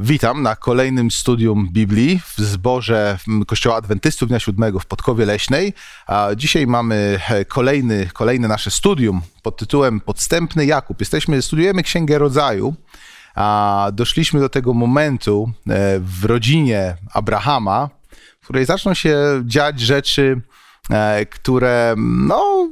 Witam na kolejnym studium Biblii w zborze Kościoła Adwentystów Dnia Siódmego w Podkowie Leśnej. Dzisiaj mamy e, kolejny, kolejne nasze studium pod tytułem Podstępny Jakub. Jesteśmy, studiujemy Księgę Rodzaju, a doszliśmy do tego momentu e, w rodzinie Abrahama, w której zaczną się dziać rzeczy, które no,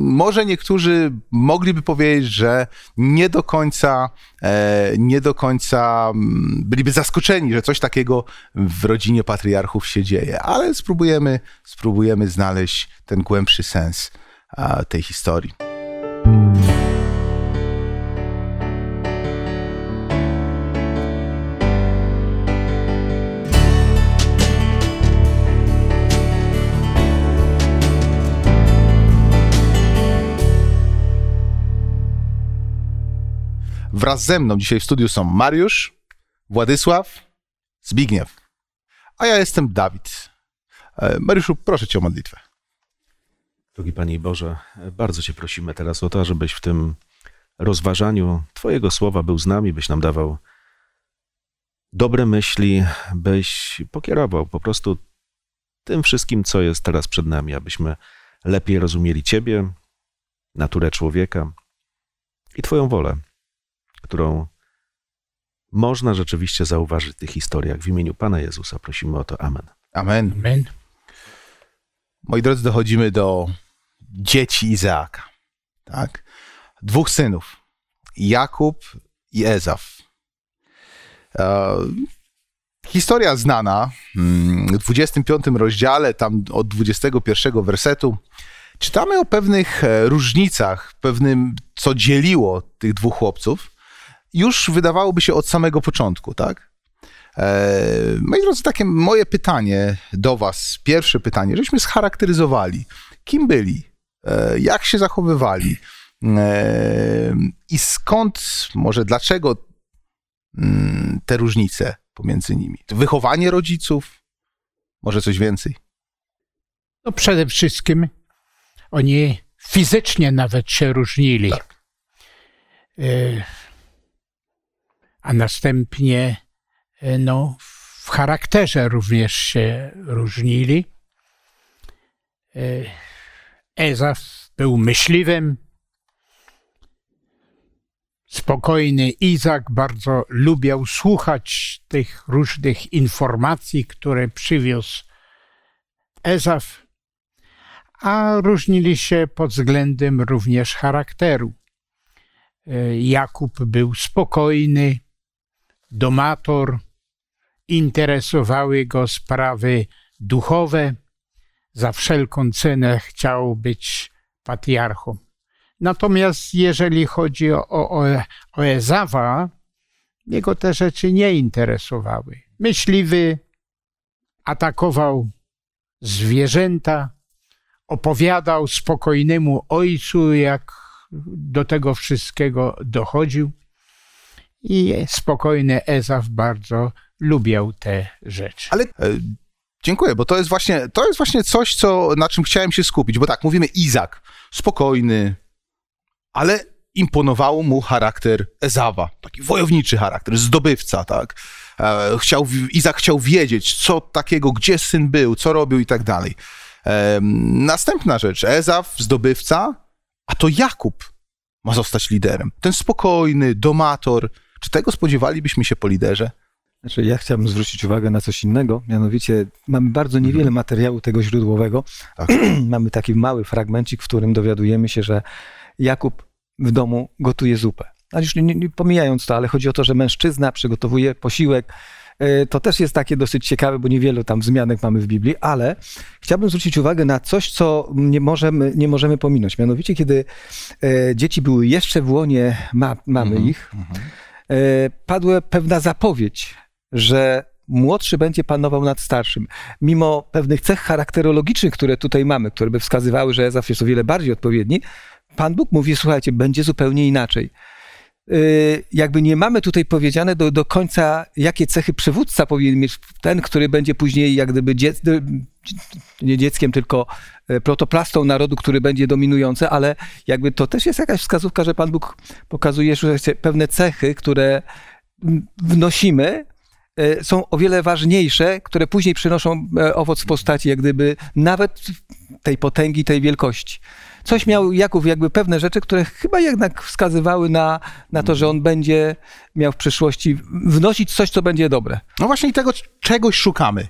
może niektórzy mogliby powiedzieć, że nie do końca, e, nie do końca mm, byliby zaskoczeni, że coś takiego w rodzinie patriarchów się dzieje, ale spróbujemy, spróbujemy znaleźć ten głębszy sens tej historii. Wraz ze mną dzisiaj w studiu są Mariusz, Władysław, Zbigniew, a ja jestem Dawid. E, Mariuszu, proszę cię o modlitwę. Drogi Panie Boże, bardzo Cię prosimy teraz o to, żebyś w tym rozważaniu Twojego słowa był z nami, byś nam dawał dobre myśli, byś pokierował po prostu tym wszystkim, co jest teraz przed nami, abyśmy lepiej rozumieli Ciebie, naturę człowieka i Twoją wolę którą można rzeczywiście zauważyć w tych historiach. W imieniu Pana Jezusa prosimy o to. Amen. Amen. Amen. Moi drodzy, dochodzimy do dzieci Izaaka. Tak? Dwóch synów. Jakub i Ezaf. E, historia znana. Mm, w 25 rozdziale, tam od 21 wersetu, czytamy o pewnych e, różnicach, pewnym, co dzieliło tych dwóch chłopców już wydawałoby się od samego początku, tak? E, moi drodzy, takie moje pytanie do Was, pierwsze pytanie, żeśmy scharakteryzowali, kim byli, e, jak się zachowywali e, i skąd, może dlaczego mm, te różnice pomiędzy nimi? Wychowanie rodziców, może coś więcej? No przede wszystkim oni fizycznie nawet się różnili. Tak a następnie e, no, w charakterze również się różnili. E, Ezaf był myśliwym, spokojny Izak bardzo lubiał słuchać tych różnych informacji, które przywiózł Ezaf, a różnili się pod względem również charakteru. E, Jakub był spokojny, domator, interesowały go sprawy duchowe, za wszelką cenę chciał być patriarchą. Natomiast jeżeli chodzi o, o, o Ezawa, jego te rzeczy nie interesowały. Myśliwy atakował zwierzęta, opowiadał spokojnemu ojcu, jak do tego wszystkiego dochodził i spokojny Ezaf bardzo lubiał te rzeczy. Ale e, dziękuję, bo to jest właśnie to jest właśnie coś, co, na czym chciałem się skupić, bo tak, mówimy Izak, spokojny, ale imponowało mu charakter Ezawa, taki wojowniczy charakter, zdobywca, tak. E, chciał, Izak chciał wiedzieć, co takiego, gdzie syn był, co robił i tak dalej. E, następna rzecz, Ezaw, zdobywca, a to Jakub ma zostać liderem. Ten spokojny, domator, czy tego spodziewalibyśmy się po liderze? Znaczy, ja chciałbym zwrócić uwagę na coś innego, mianowicie mamy bardzo niewiele mhm. materiału tego źródłowego. Tak. mamy taki mały fragmencik, w którym dowiadujemy się, że Jakub w domu gotuje zupę. A już nie, nie, pomijając to, ale chodzi o to, że mężczyzna przygotowuje posiłek. E, to też jest takie dosyć ciekawe, bo niewiele tam wzmianek mamy w Biblii, ale chciałbym zwrócić uwagę na coś, co nie możemy, nie możemy pominąć. Mianowicie, kiedy e, dzieci były jeszcze w łonie ma, mamy -hmm. ich, E, padła pewna zapowiedź, że młodszy będzie panował nad starszym. Mimo pewnych cech charakterologicznych, które tutaj mamy, które by wskazywały, że Ezaf jest o wiele bardziej odpowiedni, Pan Bóg mówi, słuchajcie, będzie zupełnie inaczej. Y, jakby nie mamy tutaj powiedziane do, do końca, jakie cechy przywódca powinien mieć ten, który będzie później jak gdyby nie dzieckiem, tylko e, protoplastą narodu, który będzie dominujący, ale jakby to też jest jakaś wskazówka, że Pan Bóg pokazuje, że pewne cechy, które wnosimy, e, są o wiele ważniejsze, które później przynoszą e, owoc w postaci jak gdyby nawet tej potęgi, tej wielkości. Coś miał Jakub, jakby pewne rzeczy, które chyba jednak wskazywały na, na to, że on będzie miał w przyszłości wnosić coś, co będzie dobre. No właśnie i tego czegoś szukamy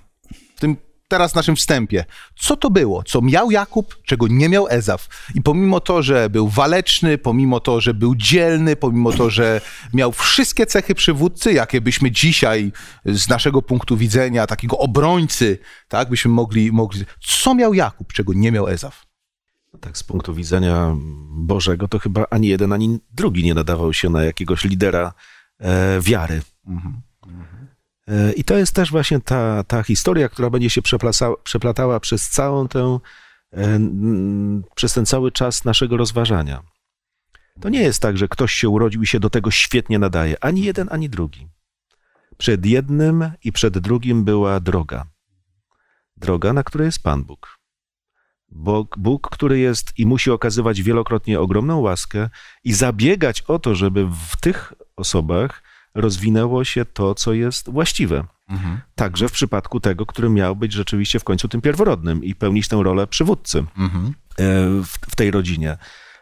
w tym teraz naszym wstępie. Co to było? Co miał Jakub, czego nie miał Ezaf? I pomimo to, że był waleczny, pomimo to, że był dzielny, pomimo to, że miał wszystkie cechy przywódcy, jakie byśmy dzisiaj z naszego punktu widzenia, takiego obrońcy, tak, byśmy mogli, mogli... Co miał Jakub, czego nie miał Ezaf? Tak, z punktu widzenia Bożego, to chyba ani jeden, ani drugi nie nadawał się na jakiegoś lidera e, wiary. E, I to jest też właśnie ta, ta historia, która będzie się przeplatała przez całą tę, e, przez ten cały czas naszego rozważania. To nie jest tak, że ktoś się urodził i się do tego świetnie nadaje. Ani jeden, ani drugi. Przed jednym i przed drugim była droga. Droga, na której jest Pan Bóg. Bóg, Bóg, który jest i musi okazywać wielokrotnie ogromną łaskę i zabiegać o to, żeby w tych osobach rozwinęło się to, co jest właściwe. Także w przypadku tego, który miał być rzeczywiście w końcu tym pierworodnym i pełnić tę rolę przywódcy Mhm. e, w, w tej rodzinie.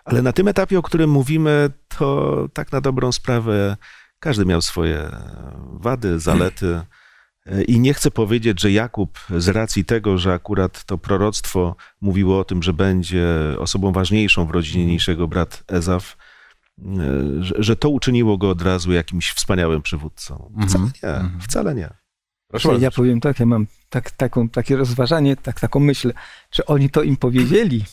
Ale na tym etapie, o którym mówimy, to tak na dobrą sprawę każdy miał swoje wady, zalety. E, I nie chcę powiedzieć, że Jakub z racji tego, że akurat to proroctwo mówiło o tym, że będzie osobą ważniejszą w rodzinie niż jego brat Ezaf, że, że to uczyniło go od razu jakimś wspaniałym przywódcą. Wcale nie, wcale nie. Proszę ja bardzo. powiem tak, ja mam tak, taką, takie rozważanie, tak, taką myśl, czy oni to im powiedzieli?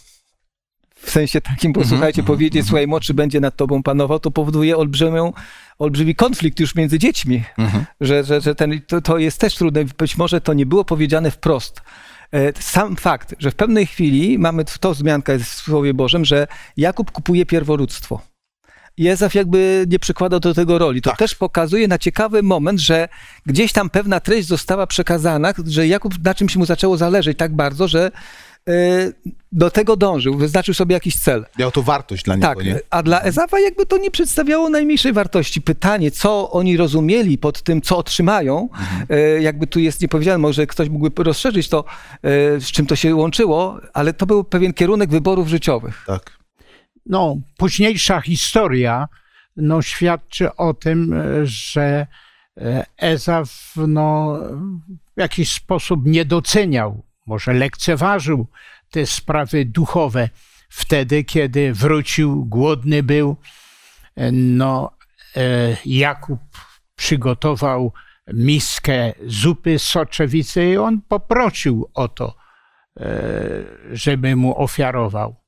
W sensie takim, bo Mhm, słuchajcie, mhm, powiedzieć, słuchaj, młodszy będzie nad tobą panował, to powoduje olbrzymią, olbrzymi konflikt już między dziećmi, Mhm. że, że, że ten, to, to jest też trudne. Być może to nie było powiedziane wprost. E, Sam fakt, że w pewnej chwili mamy to wzmianka jest w Słowie Bożym, że Jakub kupuje pierworództwo. I Ezaf jakby nie przykładał do tego roli. To Tak. też pokazuje na ciekawy moment, że gdzieś tam pewna treść została przekazana, że Jakub na czymś mu zaczęło zależeć tak bardzo, że e, do tego dążył, wyznaczył sobie jakiś cel. Miał to wartość dla niego, Tak, nie? a dla Ezawa jakby to nie przedstawiało najmniejszej wartości. Pytanie, co oni rozumieli pod tym, co otrzymają, e, jakby tu jest niepowiedziane, może ktoś mógłby rozszerzyć to, e, z czym to się łączyło, ale to był pewien kierunek wyborów życiowych. Tak. No, późniejsza historia no, świadczy o tym, e, że e, Ezaf no, w jakiś sposób nie doceniał, może lekceważył te sprawy duchowe. Wtedy, kiedy wrócił, głodny był, e, no, Jakub przygotował miskę zupy soczewicy i on poprosił o to, żeby mu ofiarował.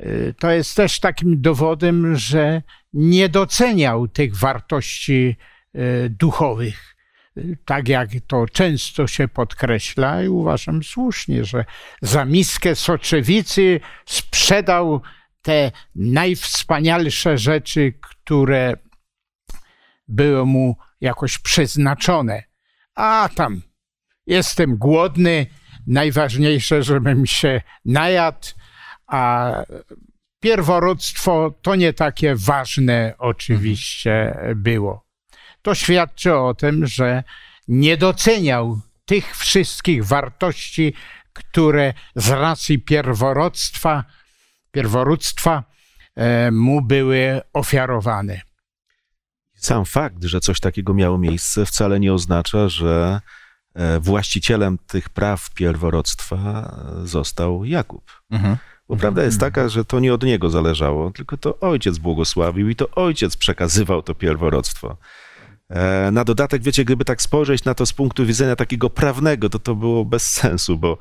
Y, To jest też takim dowodem, że nie doceniał tych wartości y, duchowych. Y, Tak jak to często się podkreśla, i uważam słusznie, że za miskę soczewicy sprzedał te najwspanialsze rzeczy, które były mu jakoś przeznaczone. A tam jestem głodny, najważniejsze, żebym się najadł, a pierworództwo to nie takie ważne oczywiście było. To świadczy o tym, że nie doceniał tych wszystkich wartości, które z racji pierworództwa, pierworództwa e, mu były ofiarowane. Sam fakt, że coś takiego miało miejsce, wcale nie oznacza, że e, właścicielem tych praw pierworództwa e, został Jakub. Mhm. Bo prawda jest taka, że to nie od niego zależało, tylko to ojciec błogosławił i to ojciec przekazywał to pierworództwo. E, Na dodatek, wiecie, gdyby tak spojrzeć na to z punktu widzenia takiego prawnego, to to było bez sensu, bo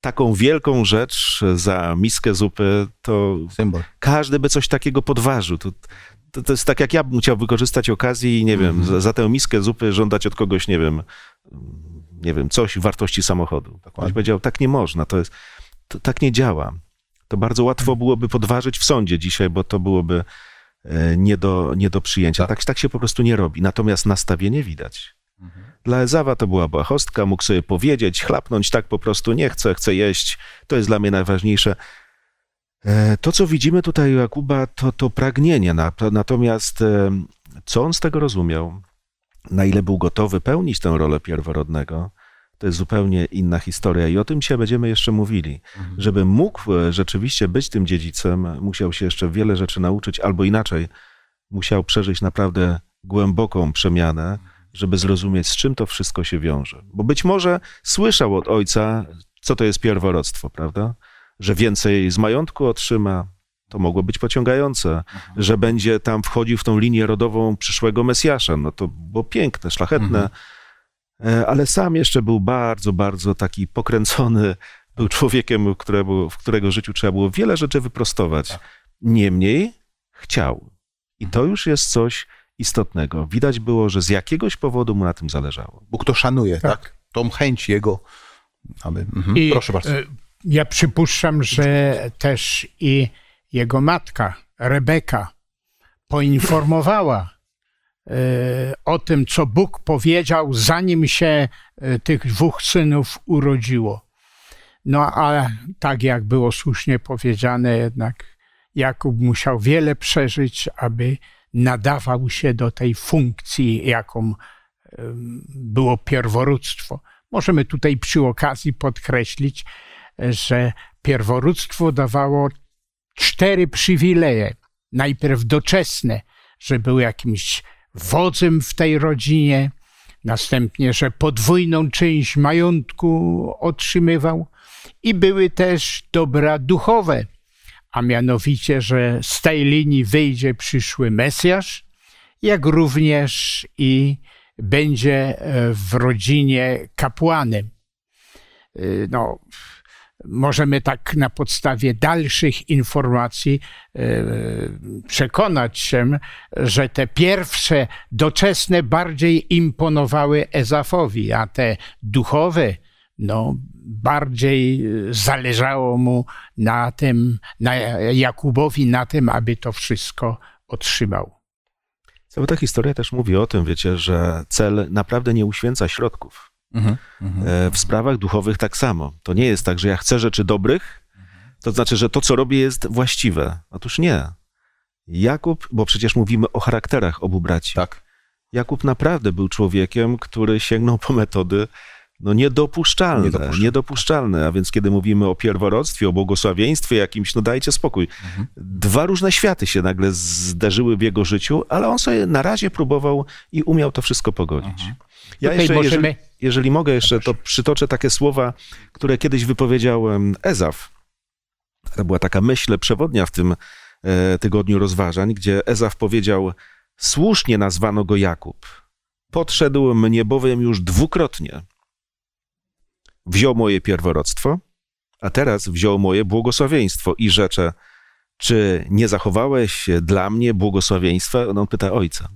taką wielką rzecz za miskę zupy, to Symbol. każdy by coś takiego podważył. To, to, to jest tak, jak ja bym chciał wykorzystać okazję i nie wiem, za, za tę miskę zupy żądać od kogoś, nie wiem, nie wiem, coś wartości samochodu. Ktoś Dokładnie. powiedział, tak nie można, to jest, to tak nie działa. To bardzo łatwo byłoby podważyć w sądzie dzisiaj, bo to byłoby e, nie do, nie do przyjęcia. Tak. Tak, się po prostu nie robi. Natomiast nastawienie widać. Dla Ezawa to była błahostka, mógł sobie powiedzieć, chlapnąć tak po prostu, nie chcę, chcę jeść, to jest dla mnie najważniejsze. E, To, co widzimy tutaj u Jakuba, to, to pragnienie. Na- Natomiast e, co on z tego rozumiał? na ile był gotowy pełnić tę rolę pierworodnego, to jest zupełnie inna historia i o tym dzisiaj będziemy jeszcze mówili. Żeby mógł e, rzeczywiście być tym dziedzicem, musiał się jeszcze wiele rzeczy nauczyć, albo inaczej, musiał przeżyć naprawdę głęboką przemianę, żeby zrozumieć, z czym to wszystko się wiąże. Bo być może słyszał od ojca, co to jest pierworództwo, prawda? Że więcej z majątku otrzyma, to mogło być pociągające, że będzie tam wchodził w tą linię rodową przyszłego Mesjasza. No to było piękne, szlachetne, E, ale sam jeszcze był bardzo, bardzo taki pokręcony. Był człowiekiem, któremu, w którego życiu trzeba było wiele rzeczy wyprostować. Niemniej chciał. I to już jest coś istotnego. Widać było, że z jakiegoś powodu mu na tym zależało. Bóg to szanuje, tak? Tak. Tą chęć jego, aby... Mhm. I, Proszę bardzo. e, Ja przypuszczam, że też i jego matka, Rebeka, poinformowała e, o tym, co Bóg powiedział, zanim się e, tych dwóch synów urodziło. No a tak jak było słusznie powiedziane, jednak Jakub musiał wiele przeżyć, aby nadawał się do tej funkcji, jaką em, było pierworództwo. Możemy tutaj przy okazji podkreślić, że pierworództwo dawało cztery przywileje. Najpierw doczesne, że był jakimś wodzem w tej rodzinie, następnie, że podwójną część majątku otrzymywał i były też dobra duchowe, a mianowicie, że z tej linii wyjdzie przyszły Mesjasz, jak również i będzie e, w rodzinie kapłanem. Y, No, możemy tak na podstawie dalszych informacji y, przekonać się, że te pierwsze doczesne bardziej imponowały Ezafowi, a te duchowe, no, bardziej y, zależało mu na tym, na Jakubowi, na tym, aby to wszystko otrzymał. Cała ta historia też mówi o tym, wiecie, że cel naprawdę nie uświęca środków. Mhm. Mhm. E, W sprawach duchowych tak samo. To nie jest tak, że ja chcę rzeczy dobrych, to znaczy, że to, co robię, jest właściwe. Otóż nie. Jakub, bo przecież mówimy o charakterach obu braci. Tak. Jakub naprawdę był człowiekiem, który sięgnął po metody no niedopuszczalne, Niedopuszczalne. niedopuszczalne. A więc kiedy mówimy o pierworództwie, o błogosławieństwie jakimś, no dajcie spokój. Mhm. Dwa różne światy się nagle zderzyły w jego życiu, ale on sobie na razie próbował i umiał to wszystko pogodzić. Mhm. Ja jeszcze, możemy- jeżeli, jeżeli mogę jeszcze, to przytoczę takie słowa, które kiedyś wypowiedział Ezaf. To była taka myśl przewodnia w tym e, tygodniu rozważań, gdzie Ezaf powiedział, słusznie nazwano go Jakub. Podszedł mnie bowiem już dwukrotnie. Wziął moje pierworództwo, a teraz wziął moje błogosławieństwo i rzecze, czy nie zachowałeś dla mnie błogosławieństwa? No, On pyta ojca.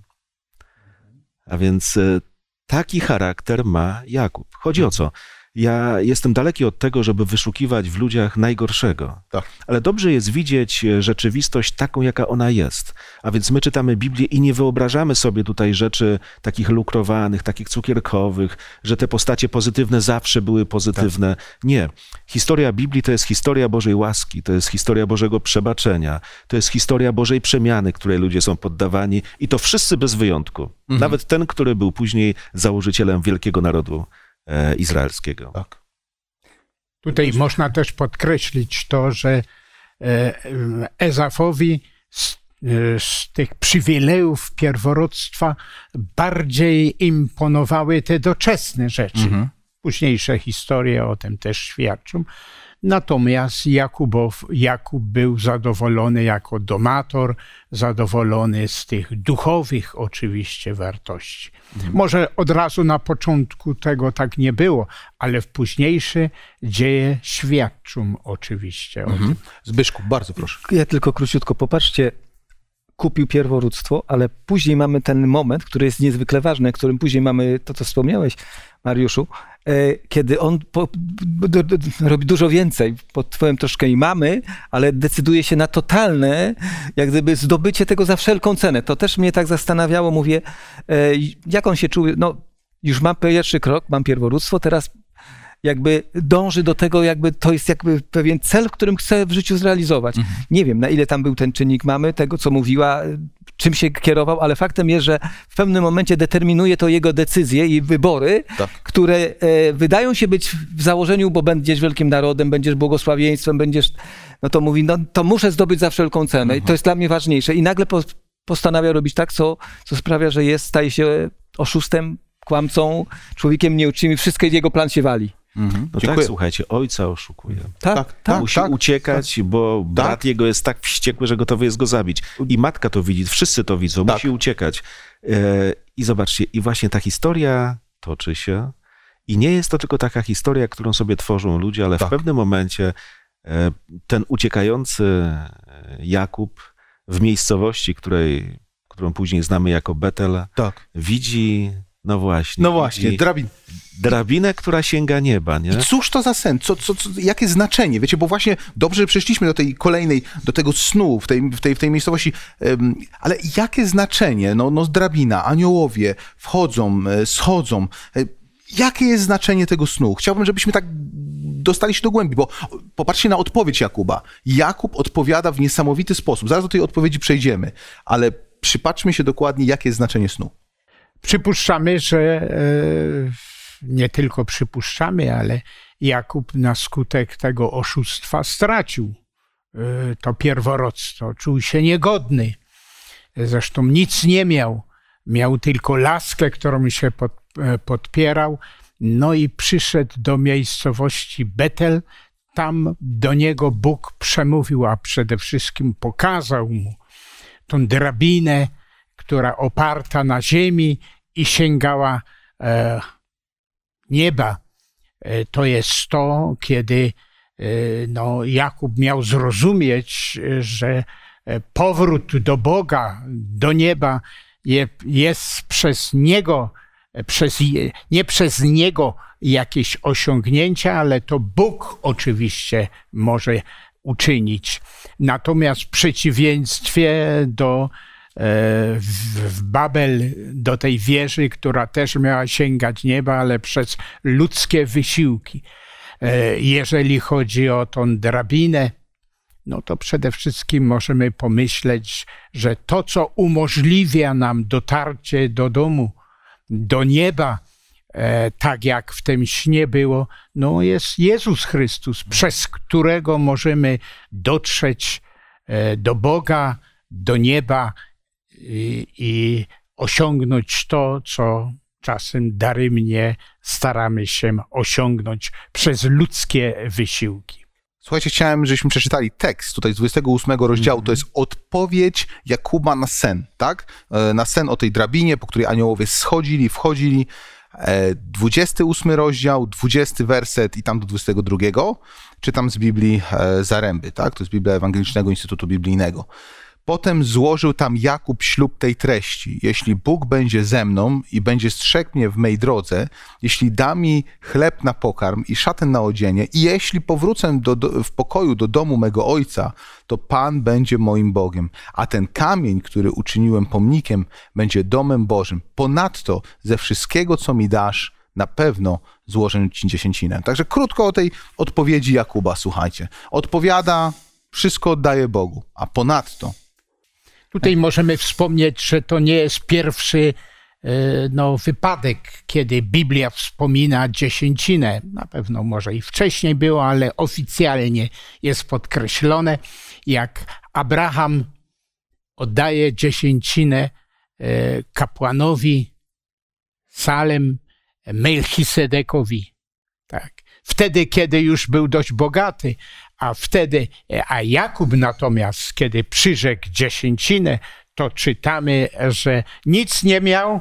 A więc e, taki charakter ma Jakub. Chodzi o co? Ja jestem daleki od tego, żeby wyszukiwać w ludziach najgorszego. Tak. Ale dobrze jest widzieć e, rzeczywistość taką, jaka ona jest. A więc my czytamy Biblię i nie wyobrażamy sobie tutaj rzeczy takich lukrowanych, takich cukierkowych, że te postacie pozytywne zawsze były pozytywne. Nie. Historia Biblii to jest historia Bożej łaski, to jest historia Bożego przebaczenia, to jest historia Bożej przemiany, której ludzie są poddawani i to wszyscy bez wyjątku. Nawet ten, który był później założycielem wielkiego narodu izraelskiego. Tak. Tutaj można też podkreślić to, że e, Ezafowi z, e, z tych przywilejów pierworództwa bardziej imponowały te doczesne rzeczy. Mhm. Późniejsze historie o tym też świadczą. Natomiast Jakubow, Jakub był zadowolony jako domator, zadowolony z tych duchowych oczywiście wartości. Może od razu na początku tego tak nie było, ale w późniejsze dzieje świadczą oczywiście o tym. Mhm. Zbyszku, bardzo proszę. Ja tylko króciutko, popatrzcie, kupił pierworództwo, ale później mamy ten moment, który jest niezwykle ważny, którym później mamy to, co wspomniałeś, Mariuszu, e, kiedy on po, d, d, robi dużo więcej, pod wpływem troszkę i mamy, ale decyduje się na totalne, jak gdyby zdobycie tego za wszelką cenę. To też mnie tak zastanawiało, mówię, e, jak on się czuł, no już mam pierwszy krok, mam pierworództwo, teraz jakby dąży do tego, jakby to jest jakby pewien cel, którym chce w życiu zrealizować. Mhm. Nie wiem, na ile tam był ten czynnik mamy, tego co mówiła, czym się kierował, ale faktem jest, że w pewnym momencie determinuje to jego decyzje i wybory, Tak. które e, wydają się być w założeniu, bo będziesz wielkim narodem, będziesz błogosławieństwem, będziesz, no to mówi, no to muszę zdobyć za wszelką cenę i to jest dla mnie ważniejsze. I nagle po, postanawia robić tak, co, co sprawia, że jest, staje się oszustem, kłamcą, człowiekiem nieuczciwym i wszystko jego plan się wali. Mhm. No Dziękuję. tak, słuchajcie, ojca oszukuje. Tak, Tak, tak. tak. Musi uciekać, bo brat jego jest tak wściekły, że gotowy jest go zabić. I matka to widzi, wszyscy to widzą, Tak. musi uciekać. E, I zobaczcie, i właśnie ta historia toczy się. I nie jest to tylko taka historia, którą sobie tworzą ludzie, ale Tak. w pewnym momencie e, ten uciekający e, Jakub w miejscowości, której, którą później znamy jako Betel, Tak. widzi, no właśnie, No właśnie, widzi drabin. drabinę, która sięga nieba, nie? I cóż to za sen? Co, co, co, jakie znaczenie? Wiecie, bo właśnie dobrze że przeszliśmy do tej kolejnej, do tego snu w tej, w tej, w tej miejscowości, ale jakie znaczenie? No, no drabina, aniołowie wchodzą, e, schodzą. E, Jakie jest znaczenie tego snu? Chciałbym, żebyśmy tak dostali się do głębi, bo popatrzcie na odpowiedź Jakuba. Jakub odpowiada w niesamowity sposób. Zaraz do tej odpowiedzi przejdziemy, ale przypatrzmy się dokładnie, jakie jest znaczenie snu. Przypuszczamy, że e, nie tylko przypuszczamy, ale Jakub na skutek tego oszustwa stracił e, to pierworodstwo. Czuł się niegodny. Zresztą nic nie miał. Miał tylko laskę, którą się e, podpierał. No i przyszedł do miejscowości Betel. Tam do niego Bóg przemówił, a przede wszystkim pokazał mu tą drabinę, która oparta na ziemi i sięgała e, nieba. E, to jest to, kiedy e, no, Jakub miał zrozumieć, że powrót do Boga, do nieba je, jest przez Niego, przez, nie przez Niego jakieś osiągnięcia, ale to Bóg oczywiście może uczynić. Natomiast w przeciwieństwie do w, w Babel, do tej wieży, która też miała sięgać nieba, ale przez ludzkie wysiłki. E, Jeżeli chodzi o tą drabinę, no to przede wszystkim możemy pomyśleć, że to, co umożliwia nam dotarcie do domu, do nieba, e, tak jak w tym śnie było, no jest Jezus Chrystus, przez którego możemy dotrzeć e, do Boga, do nieba i, i osiągnąć to, co czasem daremnie staramy się osiągnąć przez ludzkie wysiłki. Słuchajcie, chciałem, żebyśmy przeczytali tekst tutaj z 28 rozdziału. To jest odpowiedź Jakuba na sen, tak? E, Na sen o tej drabinie, po której aniołowie schodzili, wchodzili. E, 28 rozdział, 20 werset i tam do 22. Czytam z Biblii e, Zaręby, tak? To jest Biblia Ewangelicznego Instytutu Biblijnego. Potem złożył tam Jakub ślub tej treści. Jeśli Bóg będzie ze mną i będzie strzegł mnie w mej drodze, jeśli da mi chleb na pokarm i szatę na odzienie, i jeśli powrócę do, do, w pokoju do domu mego ojca, to Pan będzie moim Bogiem, a ten kamień, który uczyniłem pomnikiem, będzie domem Bożym. Ponadto ze wszystkiego, co mi dasz, na pewno złożę ci dziesięcinę. Także krótko o tej odpowiedzi Jakuba, słuchajcie. Odpowiada, wszystko oddaje Bogu, a ponadto Tutaj możemy wspomnieć, że to nie jest pierwszy e, no, wypadek, kiedy Biblia wspomina dziesięcinę. Na pewno może i wcześniej było, ale oficjalnie jest podkreślone, jak Abraham oddaje dziesięcinę e, kapłanowi Salem Melchisedekowi. Tak. Wtedy, kiedy już był dość bogaty, a wtedy, a Jakub natomiast, kiedy przyrzekł dziesięcinę, to czytamy, że nic nie miał,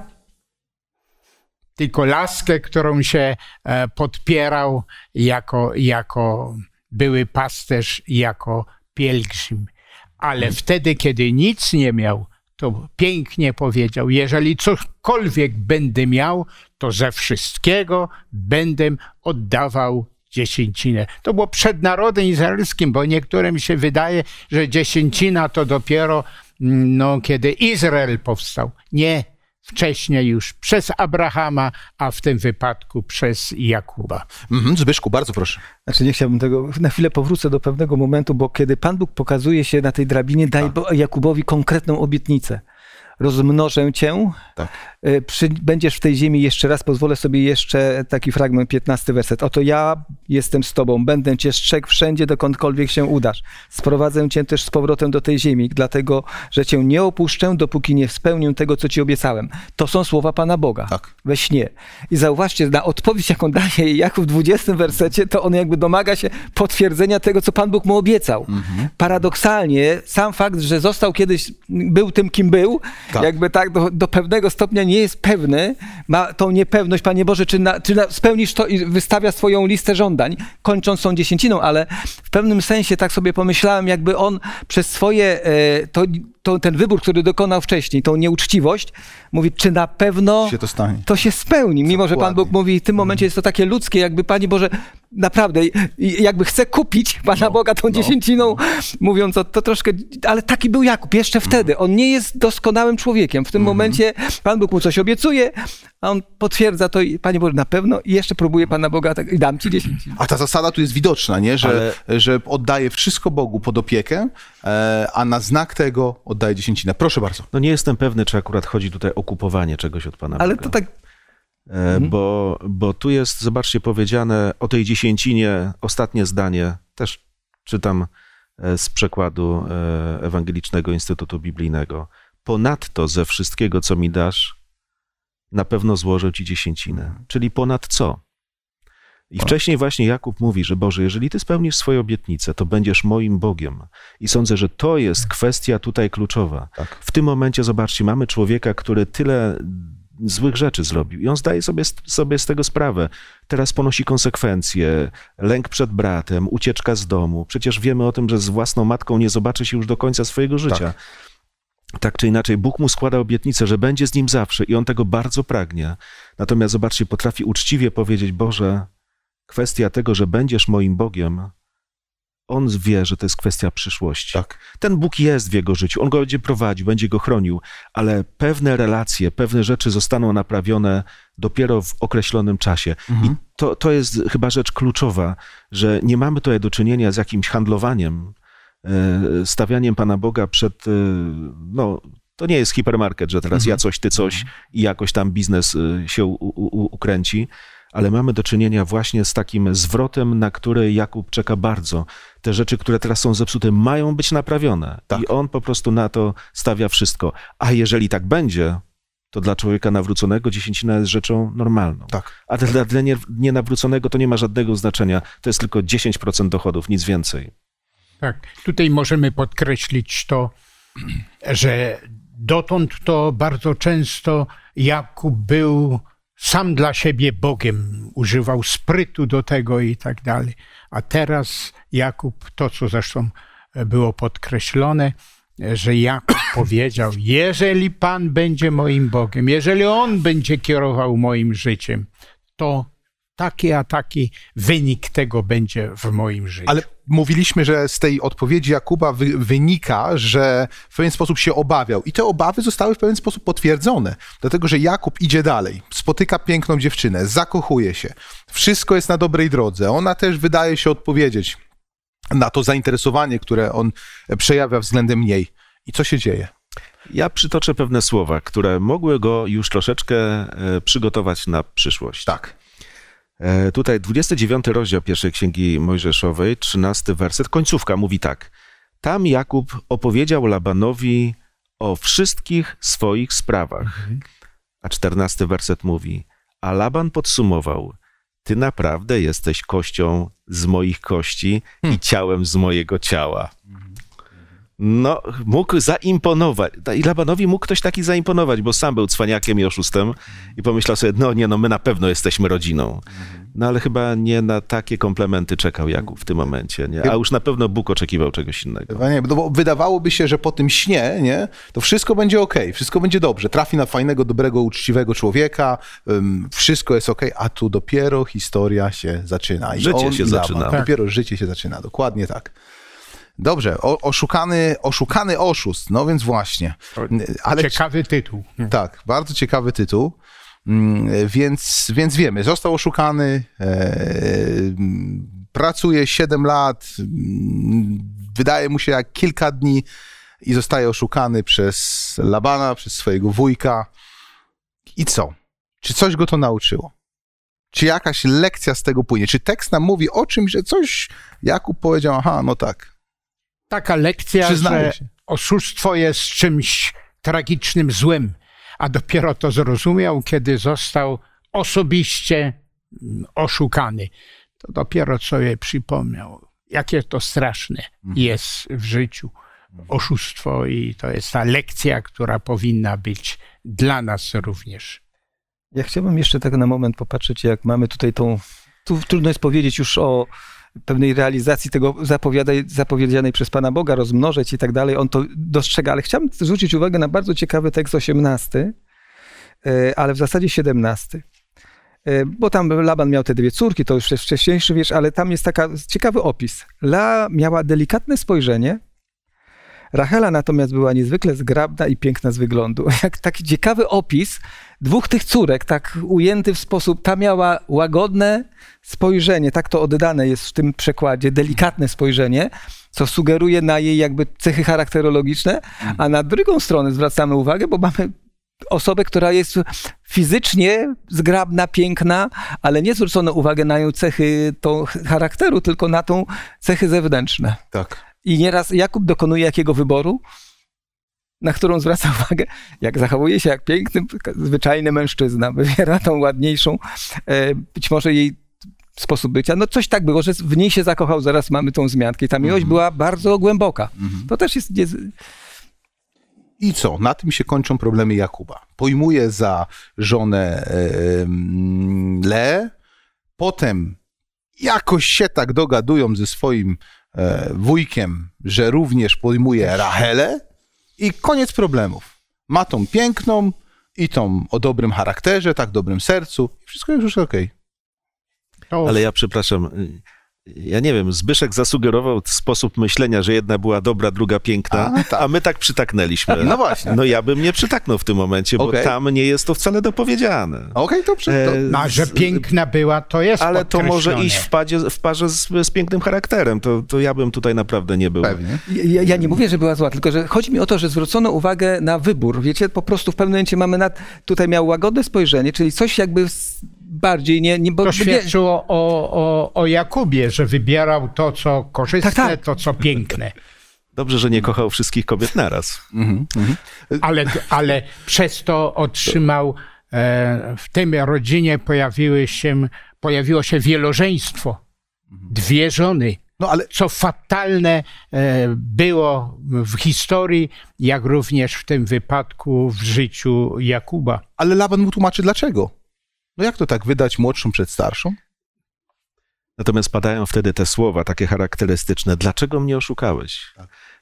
tylko laskę, którą się e, podpierał jako, jako były pasterz, jako pielgrzym. Ale wtedy, kiedy nic nie miał, to pięknie powiedział: Jeżeli cokolwiek będę miał, to ze wszystkiego będę oddawał dziesięcinę. To było przed narodem izraelskim, bo niektórym się wydaje, że dziesięcina to dopiero mm, no, kiedy Izrael powstał. Nie. wcześniej już przez Abrahama, a w tym wypadku przez Jakuba. Mhm, Zbyszku, bardzo proszę. Znaczy nie chciałbym tego, na chwilę powrócę do pewnego momentu, bo kiedy Pan Bóg pokazuje się na tej drabinie, daje Jakubowi konkretną obietnicę. Rozmnożę cię, Tak. y, przy, będziesz w tej ziemi jeszcze raz, pozwolę sobie jeszcze taki fragment, 15 werset. Oto ja jestem z tobą, będę cię strzegł wszędzie, dokądkolwiek się udasz. Sprowadzę cię też z powrotem do tej ziemi, dlatego, że cię nie opuszczę, dopóki nie spełnię tego, co ci obiecałem. To są słowa Pana Boga Tak. we śnie. I zauważcie, na odpowiedź, jaką daje Jakub w 20 wersecie, to on jakby domaga się potwierdzenia tego, co Pan Bóg mu obiecał. Paradoksalnie, sam fakt, że został kiedyś, był tym, kim był, Tak. jakby tak do, do pewnego stopnia nie jest pewny, ma tą niepewność, Panie Boże, czy, na, czy na, spełnisz to i wystawia swoją listę żądań, kończąc tą dziesięciną, ale w pewnym sensie tak sobie pomyślałem, jakby on przez swoje, e, to, to, ten wybór, który dokonał wcześniej, tą nieuczciwość, mówi, czy na pewno Się to stanie. to się spełni, mimo że Pan. Bóg mówi, w tym momencie jest to takie ludzkie, jakby Panie Boże, naprawdę, jakby chce kupić Pana Boga tą dziesięciną, mówiąc o to troszkę, ale taki był Jakub, jeszcze wtedy. On nie jest doskonałym człowiekiem. W tym momencie Pan Bóg mu coś obiecuje, a on potwierdza to i Panie Boże, na pewno i jeszcze próbuje Pana Boga tak, i dam Ci dziesięcinę. A ta zasada tu jest widoczna, nie? Że, że oddaje wszystko Bogu pod opiekę, e, a na znak tego oddaje dziesięcinę. Proszę bardzo. No nie jestem pewny, czy akurat chodzi tutaj o kupowanie czegoś od Pana Ale Boga. to tak, E, Bo, bo tu jest, zobaczcie, powiedziane o tej dziesięcinie, ostatnie zdanie, też czytam e, z przekładu e, Ewangelicznego Instytutu Biblijnego. Ponadto ze wszystkiego, co mi dasz, na pewno złożę ci dziesięcinę. Czyli ponad co? I wcześniej właśnie Jakub mówi, że Boże, jeżeli Ty spełnisz swoje obietnice, to będziesz moim Bogiem. I sądzę, że to jest kwestia tutaj kluczowa. Tak. W tym momencie, zobaczcie, mamy człowieka, który tyle złych rzeczy zrobił i on zdaje sobie, sobie z tego sprawę. Teraz ponosi konsekwencje, lęk przed bratem, ucieczka z domu. Przecież wiemy o tym, że z własną matką nie zobaczy się już do końca swojego życia. Tak czy inaczej, Bóg mu składa obietnicę, że będzie z nim zawsze i on tego bardzo pragnie. Natomiast zobaczcie, potrafi uczciwie powiedzieć: Boże, kwestia tego, że będziesz moim Bogiem, on wie, że to jest kwestia przyszłości. Tak. Ten Bóg jest w jego życiu, on go będzie prowadził, będzie go chronił, ale pewne relacje, pewne rzeczy zostaną naprawione dopiero w określonym czasie. I to, to jest chyba rzecz kluczowa, że nie mamy tutaj do czynienia z jakimś handlowaniem, e, stawianiem Pana Boga przed, e, no, to nie jest hipermarket, że teraz ja coś, ty coś i jakoś tam biznes e, się u, u, ukręci, ale mamy do czynienia właśnie z takim zwrotem, na który Jakub czeka bardzo. Te rzeczy, które teraz są zepsute, mają być naprawione. Tak. I on po prostu na to stawia wszystko. A jeżeli tak będzie, to dla człowieka nawróconego dziesięcina jest rzeczą normalną. Tak. A dla, dla nie- nienawróconego to nie ma żadnego znaczenia. To jest tylko 10% dochodów, nic więcej. Tak, tutaj możemy podkreślić to, że dotąd to bardzo często Jakub był sam dla siebie Bogiem, używał sprytu do tego i tak dalej. A teraz Jakub, to co zresztą było podkreślone, że Jakub powiedział: Jeżeli Pan będzie moim Bogiem, jeżeli On będzie kierował moim życiem, to taki a taki wynik tego będzie w moim życiu. Ale mówiliśmy, że z tej odpowiedzi Jakuba wy, wynika, że w pewien sposób się obawiał. I te obawy zostały w pewien sposób potwierdzone. Dlatego, że Jakub idzie dalej, spotyka piękną dziewczynę, zakochuje się. Wszystko jest na dobrej drodze. Ona też wydaje się odpowiedzieć na to zainteresowanie, które on przejawia względem niej. I co się dzieje? Ja przytoczę pewne słowa, które mogły go już troszeczkę e, przygotować na przyszłość. Tak. E, Tutaj 29 rozdział pierwszej księgi Mojżeszowej, 13 werset, końcówka mówi tak. Tam Jakub opowiedział Labanowi o wszystkich swoich sprawach. A 14 werset mówi, a Laban podsumował, ty naprawdę jesteś kością z moich kości i ciałem z mojego ciała. No, mógł zaimponować. I Labanowi mógł ktoś taki zaimponować, bo sam był cwaniakiem i oszustem i pomyślał sobie, no nie, no my na pewno jesteśmy rodziną. No ale chyba nie na takie komplementy czekał Jakub w tym momencie, nie? A już na pewno Bóg oczekiwał czegoś innego. Nie, no bo wydawałoby się, że po tym śnie, nie, to wszystko będzie ok, wszystko będzie dobrze. Trafi na fajnego, dobrego, uczciwego człowieka, wszystko jest ok, a tu dopiero historia się zaczyna. I Życie on się Laban, zaczyna. Tak. Dopiero życie się zaczyna, dokładnie tak. Dobrze, o, oszukany, oszukany oszust, no więc właśnie. Ale Ciekawy tytuł. tak, bardzo ciekawy tytuł. Mm, Więc, więc wiemy, został oszukany, e, pracuje 7 lat, mm, wydaje mu się jak kilka dni i zostaje oszukany przez Labana, przez swojego wujka. I co? Czy coś go to nauczyło? Czy jakaś lekcja z tego płynie? Czy tekst nam mówi o czymś, że coś Jakub powiedział, aha, no tak, Taka lekcja, Przyznaję że się. oszustwo jest czymś tragicznym, złym, a dopiero to zrozumiał, kiedy został osobiście oszukany. To dopiero sobie przypomniał, jakie to straszne jest w życiu oszustwo i to jest ta lekcja, która powinna być dla nas również. Ja chciałbym jeszcze tak na moment popatrzeć, jak mamy tutaj tą. Tu trudno jest powiedzieć już o pewnej realizacji tego zapowiedzianej przez Pana Boga, rozmnożyć i tak dalej. On to dostrzega, ale chciałbym zwrócić uwagę na bardzo ciekawy tekst 18, e, ale w zasadzie 17. E, Bo tam Laban miał te dwie córki, to już jest wcześniejszy wiersz, ale tam jest taka ciekawy opis. La miała delikatne spojrzenie, Rachela natomiast była niezwykle zgrabna i piękna z wyglądu. Jak taki ciekawy opis dwóch tych córek, tak ujęty w sposób, ta miała łagodne spojrzenie, tak to oddane jest w tym przekładzie, delikatne spojrzenie, co sugeruje na jej jakby cechy charakterologiczne, a na drugą stronę zwracamy uwagę, bo mamy osobę, która jest fizycznie zgrabna, piękna, ale nie zwrócono uwagę na ją cechy to charakteru, tylko na tą cechy zewnętrzne. tak. I nieraz Jakub dokonuje jakiego wyboru, na którą zwraca uwagę, jak zachowuje się jak piękny, zwyczajny mężczyzna, wybiera tą ładniejszą, e, być może jej sposób bycia. No coś tak było, że w niej się zakochał, zaraz mamy tą zmiankę i ta miłość była bardzo głęboka. To też jest... jest I co? Na tym się kończą problemy Jakuba. Pojmuje za żonę Leę, potem jakoś się tak dogadują ze swoim wujkiem, że również pojmuje Rachelę i koniec problemów. Ma tą piękną i tą o dobrym charakterze, tak dobrym sercu i wszystko jest już okej. To Ale ja przepraszam, y, ja nie wiem, Zbyszek zasugerował sposób myślenia, że jedna była dobra, druga piękna, A, tak. a my tak przytaknęliśmy. No właśnie. No ja bym nie przytaknął w tym momencie, bo Okej. tam nie jest to wcale dopowiedziane. Okej, dobrze. To, E, no, a że piękna była, to jest Ale to może iść w, padzie, w parze z, z pięknym charakterem. To, to ja bym tutaj naprawdę nie był. pewnie. Ja, ja nie mówię, że była zła, tylko że chodzi mi o to, że zwrócono uwagę na wybór. Wiecie, po prostu w pewnym momencie mamy nad, tutaj miał łagodne spojrzenie, czyli coś jakby bardziej nie... nie bo, To świadczyło o, o, o Jakubie, że wybierał to, co korzystne, Tak, tak. to, co piękne. Dobrze, że nie kochał wszystkich kobiet naraz. Mhm, mhm. Ale, ale przez to otrzymał, e, w tym rodzinie pojawiły się, pojawiło się wielożeństwo. Dwie żony. No ale Co fatalne e, było w historii, jak również w tym wypadku w życiu Jakuba. Ale Laban mu tłumaczy dlaczego. No jak to tak wydać młodszą przed starszą? Natomiast padają wtedy te słowa takie charakterystyczne. Dlaczego mnie oszukałeś?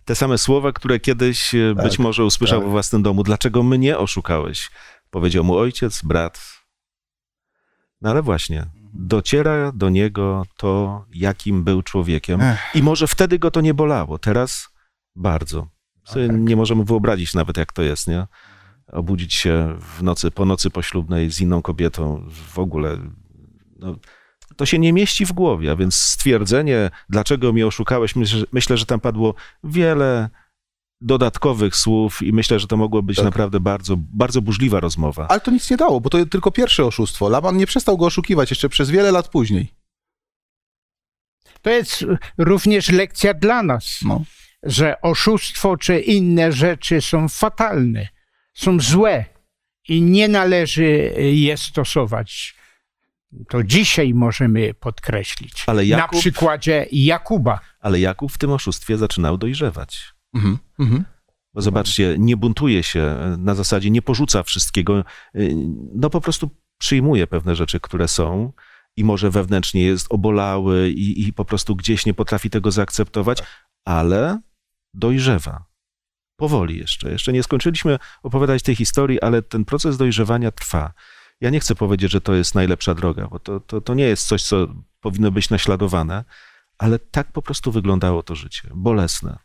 Te same słowa, które kiedyś e, być może usłyszał tak. we własnym domu. Dlaczego mnie oszukałeś? Powiedział mu ojciec, brat. No ale właśnie, dociera do niego to, jakim był człowiekiem. Ech. I może wtedy go to nie bolało. Teraz bardzo. Sobie tak. Nie możemy wyobrazić nawet, jak to jest, nie? Obudzić się w nocy, po nocy poślubnej z inną kobietą, w ogóle. No, to się nie mieści w głowie, a więc stwierdzenie, dlaczego mnie oszukałeś, myślę, że- myślę, że tam padło wiele dodatkowych słów i myślę, że to mogło być Tak. naprawdę bardzo, bardzo burzliwa rozmowa. Ale to nic nie dało, bo to tylko pierwsze oszustwo. Laban nie przestał go oszukiwać jeszcze przez wiele lat później. To jest również lekcja dla nas, No. że oszustwo czy inne rzeczy są fatalne, są złe i nie należy je stosować. To dzisiaj możemy podkreślić. Ale Jakub- Na przykładzie Jakuba. Ale Jakub w tym oszustwie zaczynał dojrzewać. Mhm. Mhm. Bo zobaczcie, nie buntuje się na zasadzie, nie porzuca wszystkiego, y, no po prostu przyjmuje pewne rzeczy, które są i może wewnętrznie jest obolały i, i po prostu gdzieś nie potrafi tego zaakceptować, ale dojrzewa. Powoli jeszcze. Jeszcze nie skończyliśmy opowiadać tej historii, ale ten proces dojrzewania trwa. Ja nie chcę powiedzieć, że to jest najlepsza droga, bo to, to, to nie jest coś, co powinno być naśladowane, Ale tak po prostu wyglądało to życie. Bolesne.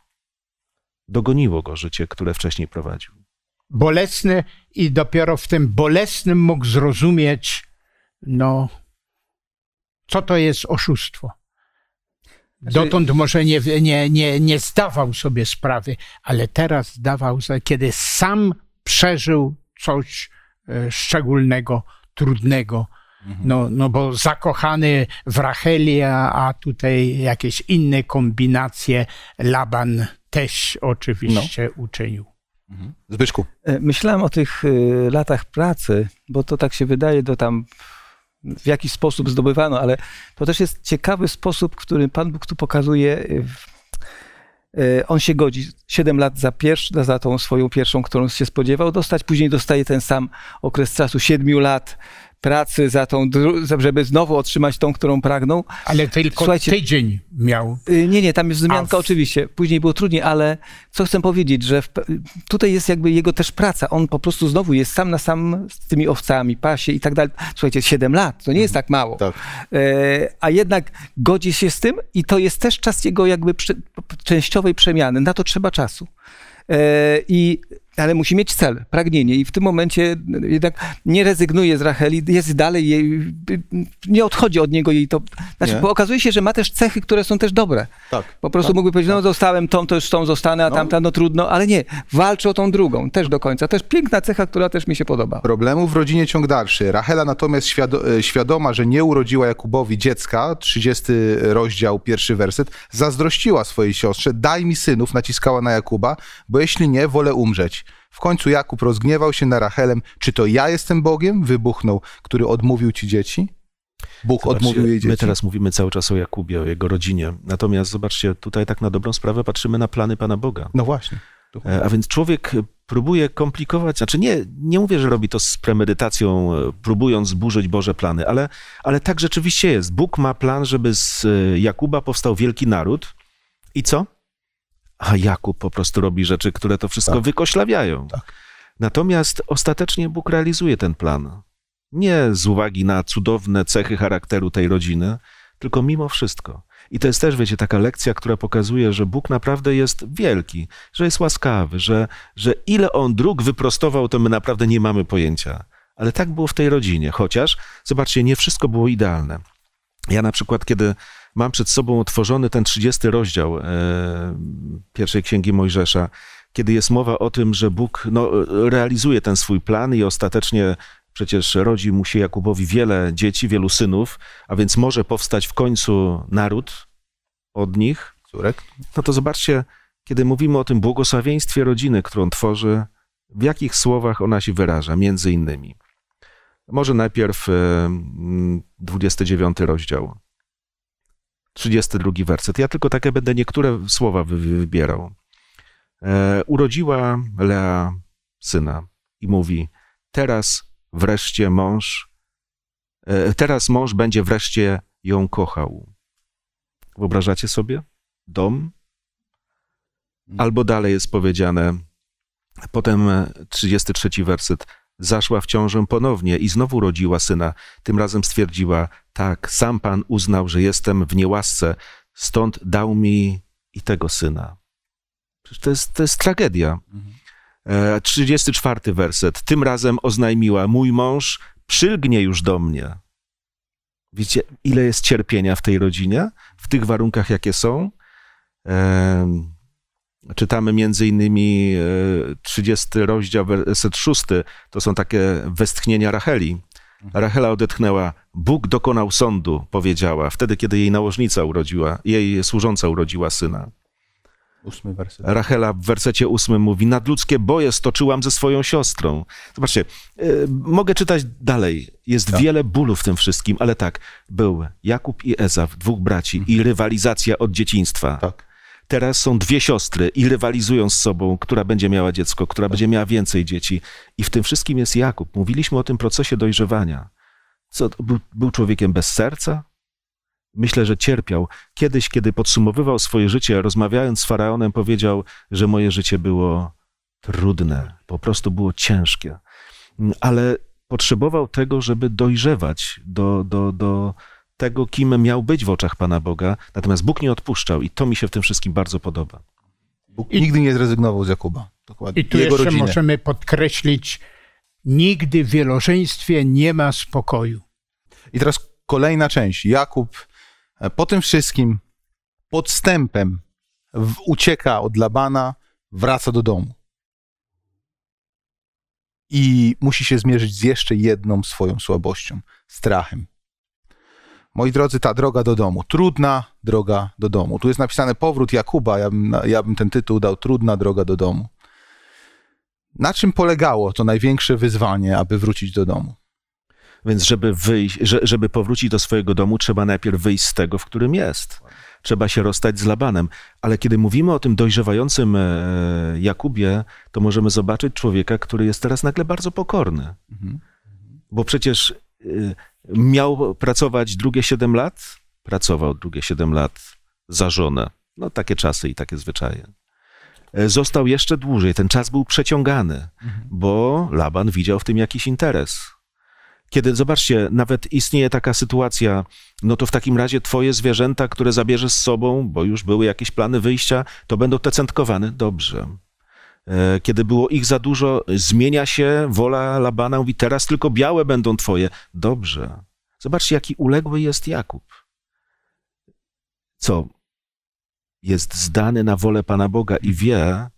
Dogoniło go życie, które wcześniej prowadził. Bolesne i dopiero w tym bolesnym mógł zrozumieć, no, co to jest oszustwo. Dotąd może nie, nie, nie, nie zdawał sobie sprawy, ale teraz zdawał sobie, kiedy sam przeżył coś e, szczególnego, trudnego. No, no bo zakochany w Racheli, a, a tutaj jakieś inne kombinacje Laban też oczywiście uczynił. Zbyszku. E, Myślałem o tych y, latach pracy, bo to tak się wydaje, do tam w jaki sposób zdobywano, ale to też jest ciekawy sposób, który Pan Bóg tu pokazuje. y, y, On się godzi 7 lat za, pierwsz, za tą swoją pierwszą, którą się spodziewał dostać, później dostaje ten sam okres czasu 7 lat pracy za tą, żeby znowu otrzymać tą, którą pragnął. Ale tylko Słuchajcie- tydzień miał. Y, Nie, nie, tam jest wzmianka w- oczywiście. Później było trudniej, ale co chcę powiedzieć, że w, tutaj jest jakby jego też praca. On po prostu znowu jest sam na sam z tymi owcami, pasie i tak dalej. Słuchajcie, 7 lat, to nie jest tak mało. Tak. E, a jednak godzi się z tym i to jest też czas jego jakby prze, częściowej przemiany. Na to trzeba czasu. E, I, ale musi mieć cel, pragnienie i w tym momencie jednak nie rezygnuje z Racheli, jest dalej jej, nie odchodzi od niego jej to, znaczy Nie. bo okazuje się, że ma też cechy, które są też dobre. Tak. Po prostu tak. mógłby powiedzieć, no zostałem tą, to już tą zostanę, a No. tamta no trudno, ale nie, walczy o tą drugą, też do końca. Też piękna cecha, która też mi się podoba. Problemów w rodzinie ciąg dalszy. Rachela natomiast świado- e, świadoma, że nie urodziła Jakubowi dziecka, 30 rozdział, pierwszy werset, zazdrościła swojej siostrze, daj mi synów, naciskała na Jakuba, bo jeśli nie, wolę umrzeć. W końcu Jakub rozgniewał się na Rachelem. Czy to ja jestem Bogiem? Wybuchnął, który odmówił ci dzieci? Bóg Zobaczcie, odmówił jej dzieci. My teraz mówimy cały czas o Jakubie, o jego rodzinie. Natomiast zobaczcie, tutaj tak na dobrą sprawę patrzymy na plany Pana Boga. No właśnie. E, A więc człowiek próbuje komplikować, znaczy nie, nie mówię, że robi to z premedytacją, e, próbując zburzyć Boże plany, ale, ale tak rzeczywiście jest. Bóg ma plan, żeby z e, Jakuba powstał wielki naród. I co? A Jakub po prostu robi rzeczy, które to wszystko Tak. wykoślawiają. Tak. Natomiast ostatecznie Bóg realizuje ten plan. Nie z uwagi na cudowne cechy charakteru tej rodziny, tylko mimo wszystko. I to jest też, wiecie, taka lekcja, która pokazuje, że Bóg naprawdę jest wielki, że jest łaskawy, że, że ile On dróg wyprostował, to my naprawdę nie mamy pojęcia. Ale tak było w tej rodzinie, chociaż, zobaczcie, nie wszystko było idealne. Ja na przykład, kiedy mam przed sobą otworzony ten 30 rozdział e, pierwszej księgi Mojżesza, kiedy jest mowa o tym, że Bóg no, realizuje ten swój plan i ostatecznie przecież rodzi mu się Jakubowi wiele dzieci, wielu synów, a więc może powstać w końcu naród od nich, Córek? no to zobaczcie, kiedy mówimy o tym błogosławieństwie rodziny, którą tworzy, w jakich słowach ona się wyraża, między innymi. Może najpierw e, mm, 29 rozdział, 32 werset. Ja tylko takie będę niektóre słowa wy- wy- wybierał. E, urodziła Lea syna i mówi, teraz wreszcie mąż, e, teraz mąż będzie wreszcie ją kochał. Wyobrażacie sobie? Dom? Albo dalej jest powiedziane, potem e, 33 werset, zaszła w ciążę ponownie i znowu rodziła syna. Tym razem stwierdziła, tak, sam Pan uznał, że jestem w niełasce, stąd dał mi i tego syna. To jest, to jest tragedia. E, 34 werset. Tym razem oznajmiła, mój mąż przylgnie już do mnie. Wiecie, ile jest cierpienia w tej rodzinie, w tych warunkach, jakie są? Em, Czytamy między innymi e, 30 rozdział, werset 6. To są takie westchnienia Racheli. Rachela odetchnęła. Bóg dokonał sądu, powiedziała, wtedy, kiedy jej nałożnica urodziła, jej służąca urodziła syna. Ósmy werset. Rachela w wersecie ósmym mówi, nadludzkie boje stoczyłam ze swoją siostrą. Zobaczcie, y, mogę czytać dalej. Jest Tak. wiele bólu w tym wszystkim, ale tak, był Jakub i Ezaf, dwóch braci i rywalizacja od dzieciństwa. Tak. Teraz są dwie siostry i rywalizują z sobą, która będzie miała dziecko, która będzie miała więcej dzieci. I w tym wszystkim jest Jakub. Mówiliśmy o tym procesie dojrzewania. Co, był, był człowiekiem bez serca? Myślę, że cierpiał. Kiedyś, kiedy podsumowywał swoje życie, rozmawiając z faraonem, powiedział, że moje życie było trudne, po prostu było ciężkie. Ale potrzebował tego, żeby dojrzewać do, do, do tego, kim miał być w oczach Pana Boga, natomiast Bóg nie odpuszczał i to mi się w tym wszystkim bardzo podoba. Bóg nigdy nie zrezygnował z Jakuba. Dokładnie. I tu Jego jeszcze rodziny. możemy podkreślić, nigdy w wielożeństwie nie ma spokoju. I teraz kolejna część. Jakub e, po tym wszystkim podstępem w, ucieka od Labana, wraca do domu. I musi się zmierzyć z jeszcze jedną swoją słabością strachem. Moi drodzy, ta droga do domu, trudna droga do domu. Tu jest napisane powrót Jakuba, ja bym, ja bym ten tytuł dał Trudna droga do domu. Na czym polegało to największe wyzwanie, aby wrócić do domu? Więc żeby wyjść, że- żeby powrócić do swojego domu, trzeba najpierw wyjść z tego, w którym jest. Trzeba się rozstać z Labanem. Ale kiedy mówimy o tym dojrzewającym e, Jakubie, to możemy zobaczyć człowieka, który jest teraz nagle bardzo pokorny. Mhm. Bo przecież y, miał pracować drugie 7 lat, pracował drugie 7 lat za żonę. No takie czasy i takie zwyczaje. E, Został jeszcze dłużej, ten czas był przeciągany, bo Laban widział w tym jakiś interes. Kiedy, zobaczcie, nawet istnieje taka sytuacja, no to w takim razie twoje zwierzęta, które zabierzesz z sobą, bo już były jakieś plany wyjścia, to będą te centkowane. Dobrze. E, Kiedy było ich za dużo, zmienia się wola Labana, mówi teraz tylko białe będą twoje. Dobrze. Zobaczcie, jaki uległy jest Jakub. Co? Jest zdany na wolę Pana Boga i wie,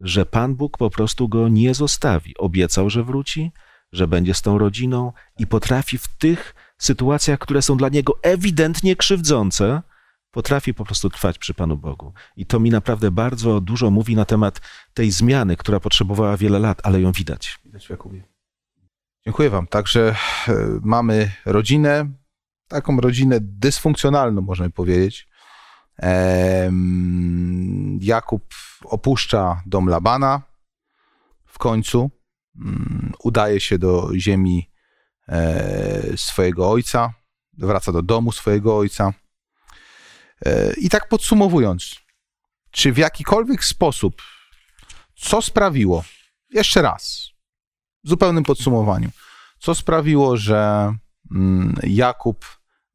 że Pan Bóg po prostu go nie zostawi. Obiecał, że wróci, że będzie z tą rodziną i potrafi w tych sytuacjach, które są dla niego ewidentnie krzywdzące, potrafi po prostu trwać przy Panu Bogu. I to mi naprawdę bardzo dużo mówi na temat tej zmiany, która potrzebowała wiele lat, ale ją widać. Widać w Jakubie. Dziękuję Wam. Także e, mamy rodzinę, taką rodzinę dysfunkcjonalną, możemy powiedzieć. Jakub opuszcza dom Labana w końcu. Mm, Udaje się do ziemi e, swojego ojca, wraca do domu swojego ojca. E, I tak podsumowując, czy w jakikolwiek sposób, co sprawiło, jeszcze raz, w zupełnym podsumowaniu, co sprawiło, że mm, Jakub,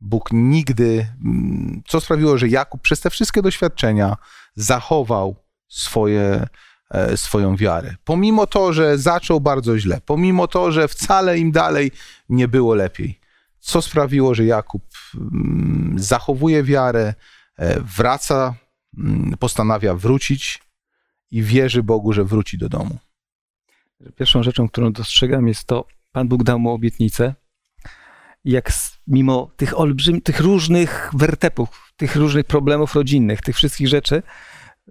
Bóg nigdy, mm, co sprawiło, że Jakub przez te wszystkie doświadczenia zachował swoje, e, swoją wiarę. Pomimo to, że zaczął bardzo źle, pomimo to, że wcale im dalej nie było lepiej. Co sprawiło, że Jakub mm, zachowuje wiarę, wraca, mm, postanawia wrócić i wierzy Bogu, że wróci do domu. Pierwszą rzeczą, którą dostrzegam, jest to, Pan Bóg dał mu obietnicę. Jak mimo tych olbrzym, tych różnych wertepów, tych różnych problemów rodzinnych, tych wszystkich rzeczy,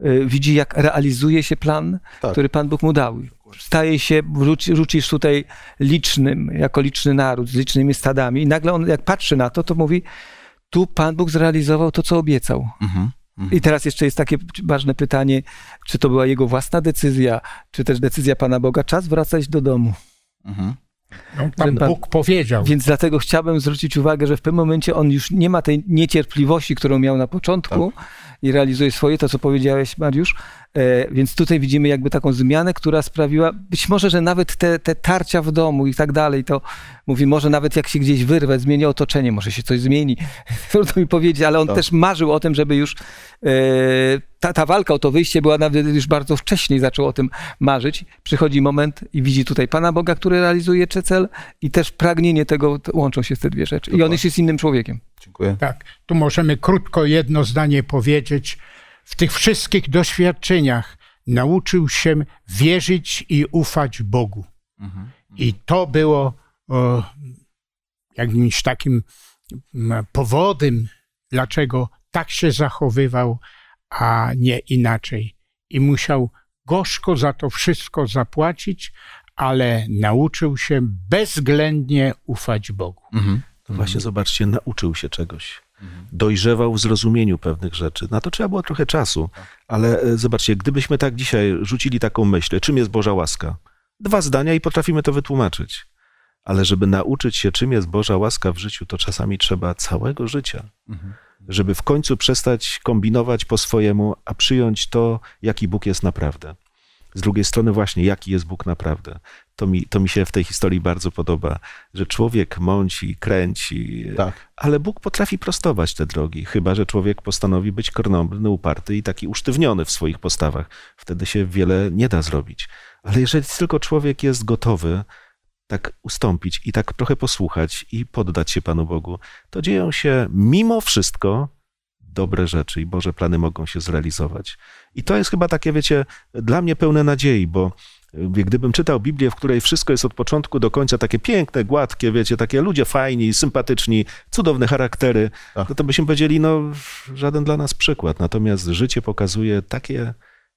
y, widzi, jak realizuje się plan, Tak. który Pan Bóg mu dał. Staje się, wróci, wrócisz tutaj licznym, jako liczny naród, z licznymi stadami. I nagle on, jak patrzy na to, to mówi, tu Pan Bóg zrealizował to, co obiecał. Mhm. I teraz jeszcze jest takie ważne pytanie, czy to była jego własna decyzja, czy też decyzja Pana Boga, czas wracać do domu. Mhm. No, Pan Pan- Bóg powiedział. Więc dlatego chciałbym zwrócić uwagę, że w pewnym momencie on już nie ma tej niecierpliwości, którą miał na początku i realizuje swoje, to co powiedziałeś Mariusz. E, więc tutaj widzimy jakby taką zmianę, która sprawiła, być może, że nawet te, te tarcia w domu i tak dalej, to mówi, może nawet jak się gdzieś wyrwę, zmieni otoczenie, może się coś zmieni. Trudno mi powiedzieć, ale on Tak. też marzył o tym, żeby już e, ta, ta walka o to wyjście była nawet już bardzo wcześniej zaczął o tym marzyć. Przychodzi moment i widzi tutaj Pana Boga, który realizuje czy cel i też pragnienie tego, łączą się te dwie rzeczy. I on już jest innym człowiekiem. Dziękuję. Tak, tu możemy krótko jedno zdanie powiedzieć. W tych wszystkich doświadczeniach nauczył się wierzyć i ufać Bogu. Mhm. I to było o, jakimś takim powodem, dlaczego tak się zachowywał, a nie inaczej. I musiał gorzko za to wszystko zapłacić, ale nauczył się bezwzględnie ufać Bogu. Mhm. No właśnie, zobaczcie, nauczył się czegoś. Dojrzewał w zrozumieniu pewnych rzeczy. Na to trzeba było trochę czasu, ale e, zobaczcie, gdybyśmy tak dzisiaj rzucili taką myśl, czym jest Boża łaska? Dwa zdania i potrafimy to wytłumaczyć. Ale żeby nauczyć się, czym jest Boża łaska w życiu, to czasami trzeba całego życia. Mhm. Żeby w końcu przestać kombinować po swojemu, a przyjąć to, jaki Bóg jest naprawdę. Z drugiej strony, właśnie, jaki jest Bóg naprawdę. To mi, to mi się w tej historii bardzo podoba, że człowiek mąci, kręci, Tak. ale Bóg potrafi prostować te drogi, chyba że człowiek postanowi być kornąbrny, uparty i taki usztywniony w swoich postawach. Wtedy się wiele nie da zrobić. Ale jeżeli tylko człowiek jest gotowy tak ustąpić i tak trochę posłuchać i poddać się Panu Bogu, to dzieją się mimo wszystko dobre rzeczy i Boże plany mogą się zrealizować. I to jest chyba takie, wiecie, dla mnie pełne nadziei, bo gdybym czytał Biblię, w której wszystko jest od początku do końca takie piękne, gładkie, wiecie, takie ludzie fajni, sympatyczni, cudowne charaktery, Tak. no to byśmy powiedzieli, no żaden dla nas przykład. Natomiast życie pokazuje takie,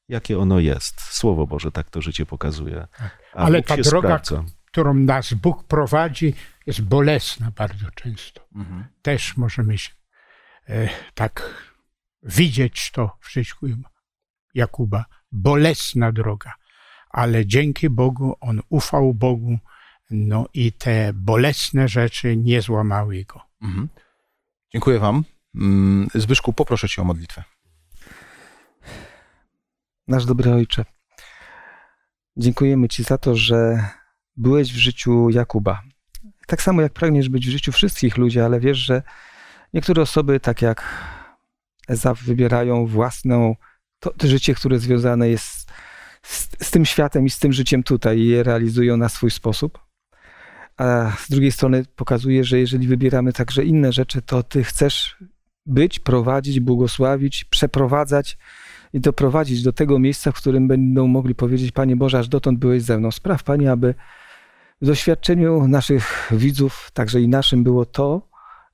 jakie ono jest. Słowo Boże tak to życie pokazuje. A Ale Bóg ta droga, sprawdza. którą nas Bóg prowadzi, jest bolesna bardzo często. Mhm. Też możemy się e, tak widzieć to w życiu Jakuba. Bolesna droga, ale dzięki Bogu on ufał Bogu, no i te bolesne rzeczy nie złamały go. Mhm. Dziękuję wam. Mm, Zbyszku, poproszę cię o modlitwę. Nasz dobry Ojcze, dziękujemy Ci za to, że byłeś w życiu Jakuba. Tak samo jak pragniesz być w życiu wszystkich ludzi, ale wiesz, że niektóre osoby, tak jak Ezaf, wybierają własną, to, to życie, które związane jest z, z tym światem i z tym życiem tutaj i je realizują na swój sposób. A z drugiej strony pokazuje, że jeżeli wybieramy także inne rzeczy, to Ty chcesz być, prowadzić, błogosławić, przeprowadzać i doprowadzić do tego miejsca, w którym będą mogli powiedzieć: Panie Boże, aż dotąd byłeś ze mną. Spraw, Panie, aby w doświadczeniu naszych widzów, także i naszym, było to,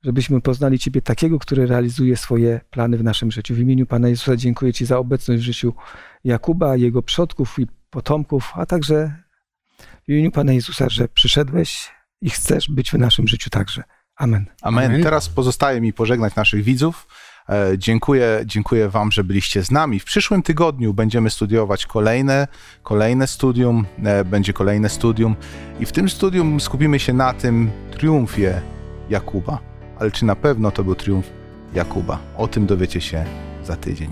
żebyśmy poznali Ciebie takiego, który realizuje swoje plany w naszym życiu. W imieniu Pana Jezusa dziękuję Ci za obecność w życiu Jakuba, jego przodków i potomków, a także w imieniu Pana Jezusa, że przyszedłeś i chcesz być w naszym życiu także. Amen. Amen. Amen. Teraz pozostaje mi pożegnać naszych widzów. E, Dziękuję, dziękuję Wam, że byliście z nami. W przyszłym tygodniu będziemy studiować kolejne, kolejne studium, e, będzie kolejne studium i w tym studium skupimy się na tym triumfie Jakuba. Ale czy na pewno to był triumf Jakuba? O tym dowiecie się za tydzień.